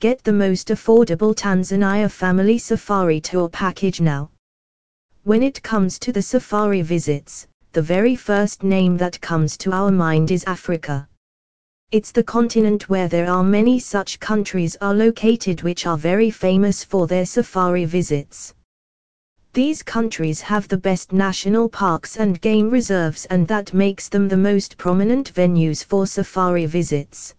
Get the most affordable Tanzania Family Safari Tour package now. When it comes to the safari visits, the very first name that comes to our mind is Africa. It's the continent where there are many such countries are located which are very famous for their safari visits. These countries have the best national parks and game reserves and that makes them the most prominent venues for safari visits.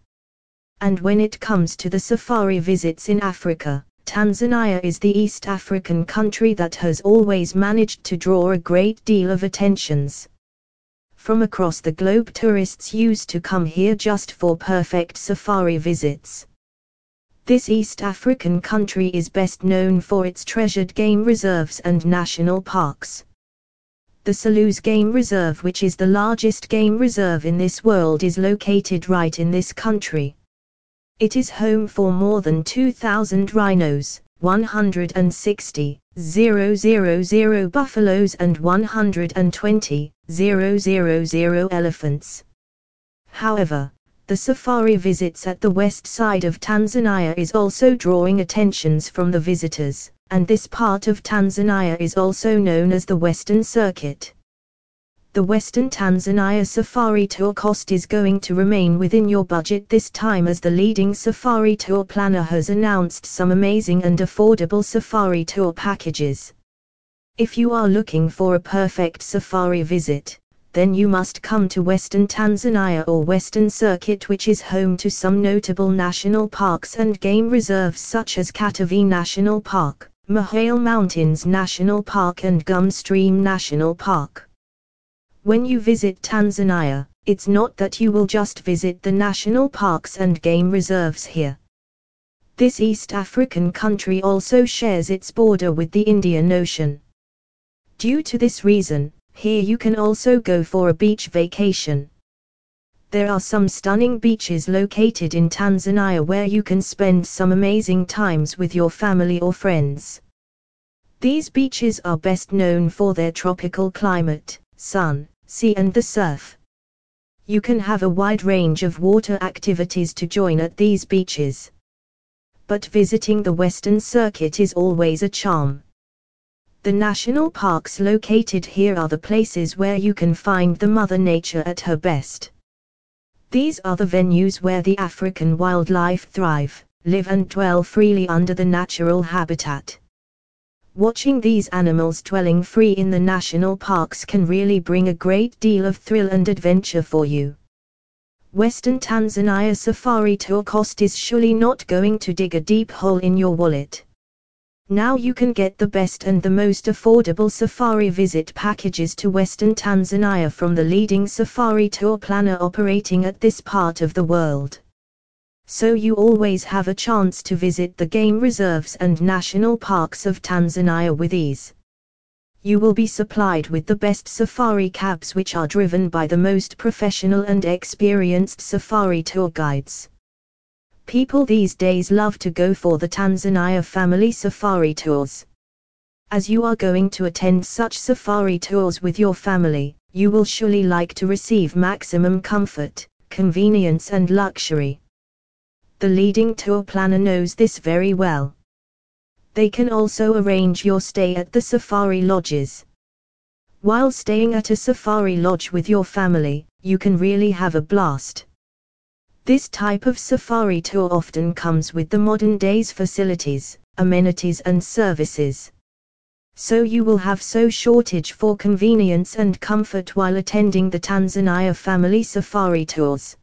And when it comes to the safari visits in Africa, Tanzania is the East African country that has always managed to draw a great deal of attentions. From across the globe tourists used to come here just for perfect safari visits. This East African country is best known for its treasured game reserves and national parks. The Selous Game Reserve which is the largest game reserve in this world is located right in this country. It is home for more than 2,000 rhinos, 160, 000 buffaloes and 120, 000 elephants. However, the safari visits at the west side of Tanzania is also drawing attentions from the visitors, and this part of Tanzania is also known as the Western Circuit. The Western Tanzania Safari Tour cost is going to remain within your budget this time as the leading safari tour planner has announced some amazing and affordable safari tour packages. If you are looking for a perfect safari visit, then you must come to Western Tanzania or Western Circuit which is home to some notable national parks and game reserves such as Katavi National Park, Mahale Mountains National Park and Gombe Stream National Park. When you visit Tanzania, it's not that you will just visit the national parks and game reserves here. This East African country also shares its border with the Indian Ocean. Due to this reason, here you can also go for a beach vacation. There are some stunning beaches located in Tanzania where you can spend some amazing times with your family or friends. These beaches are best known for their tropical climate, sun, sea and the surf. You can have a wide range of water activities to join at these beaches. But visiting the Western Circuit is always a charm. The national parks located here are the places where you can find the Mother Nature at her best. These are the venues where the African wildlife thrive, live and dwell freely under the natural habitat. Watching these animals dwelling free in the national parks can really bring a great deal of thrill and adventure for you. Western Tanzania Safari Tour cost is surely not going to dig a deep hole in your wallet. Now you can get the best and the most affordable safari visit packages to Western Tanzania from the leading safari tour planner operating at this part of the world. So you always have a chance to visit the game reserves and national parks of Tanzania with ease. You will be supplied with the best safari cabs which are driven by the most professional and experienced safari tour guides. People these days love to go for the Tanzania family safari tours. As you are going to attend such safari tours with your family, you will surely like to receive maximum comfort, convenience and luxury. The leading tour planner knows this very well. They can also arrange your stay at the safari lodges. While staying at a safari lodge with your family, you can really have a blast. This type of safari tour often comes with the modern day's facilities, amenities and services. So you will have so shortage for convenience and comfort while attending the Tanzania family safari tours.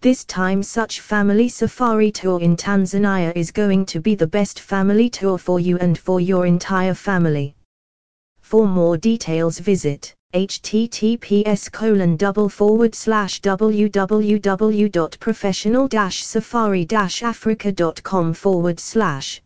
This time such family safari tour in Tanzania is going to be the best family tour for you and for your entire family. For more details visit https colon double forward slash www.professional safari africa.com forward slash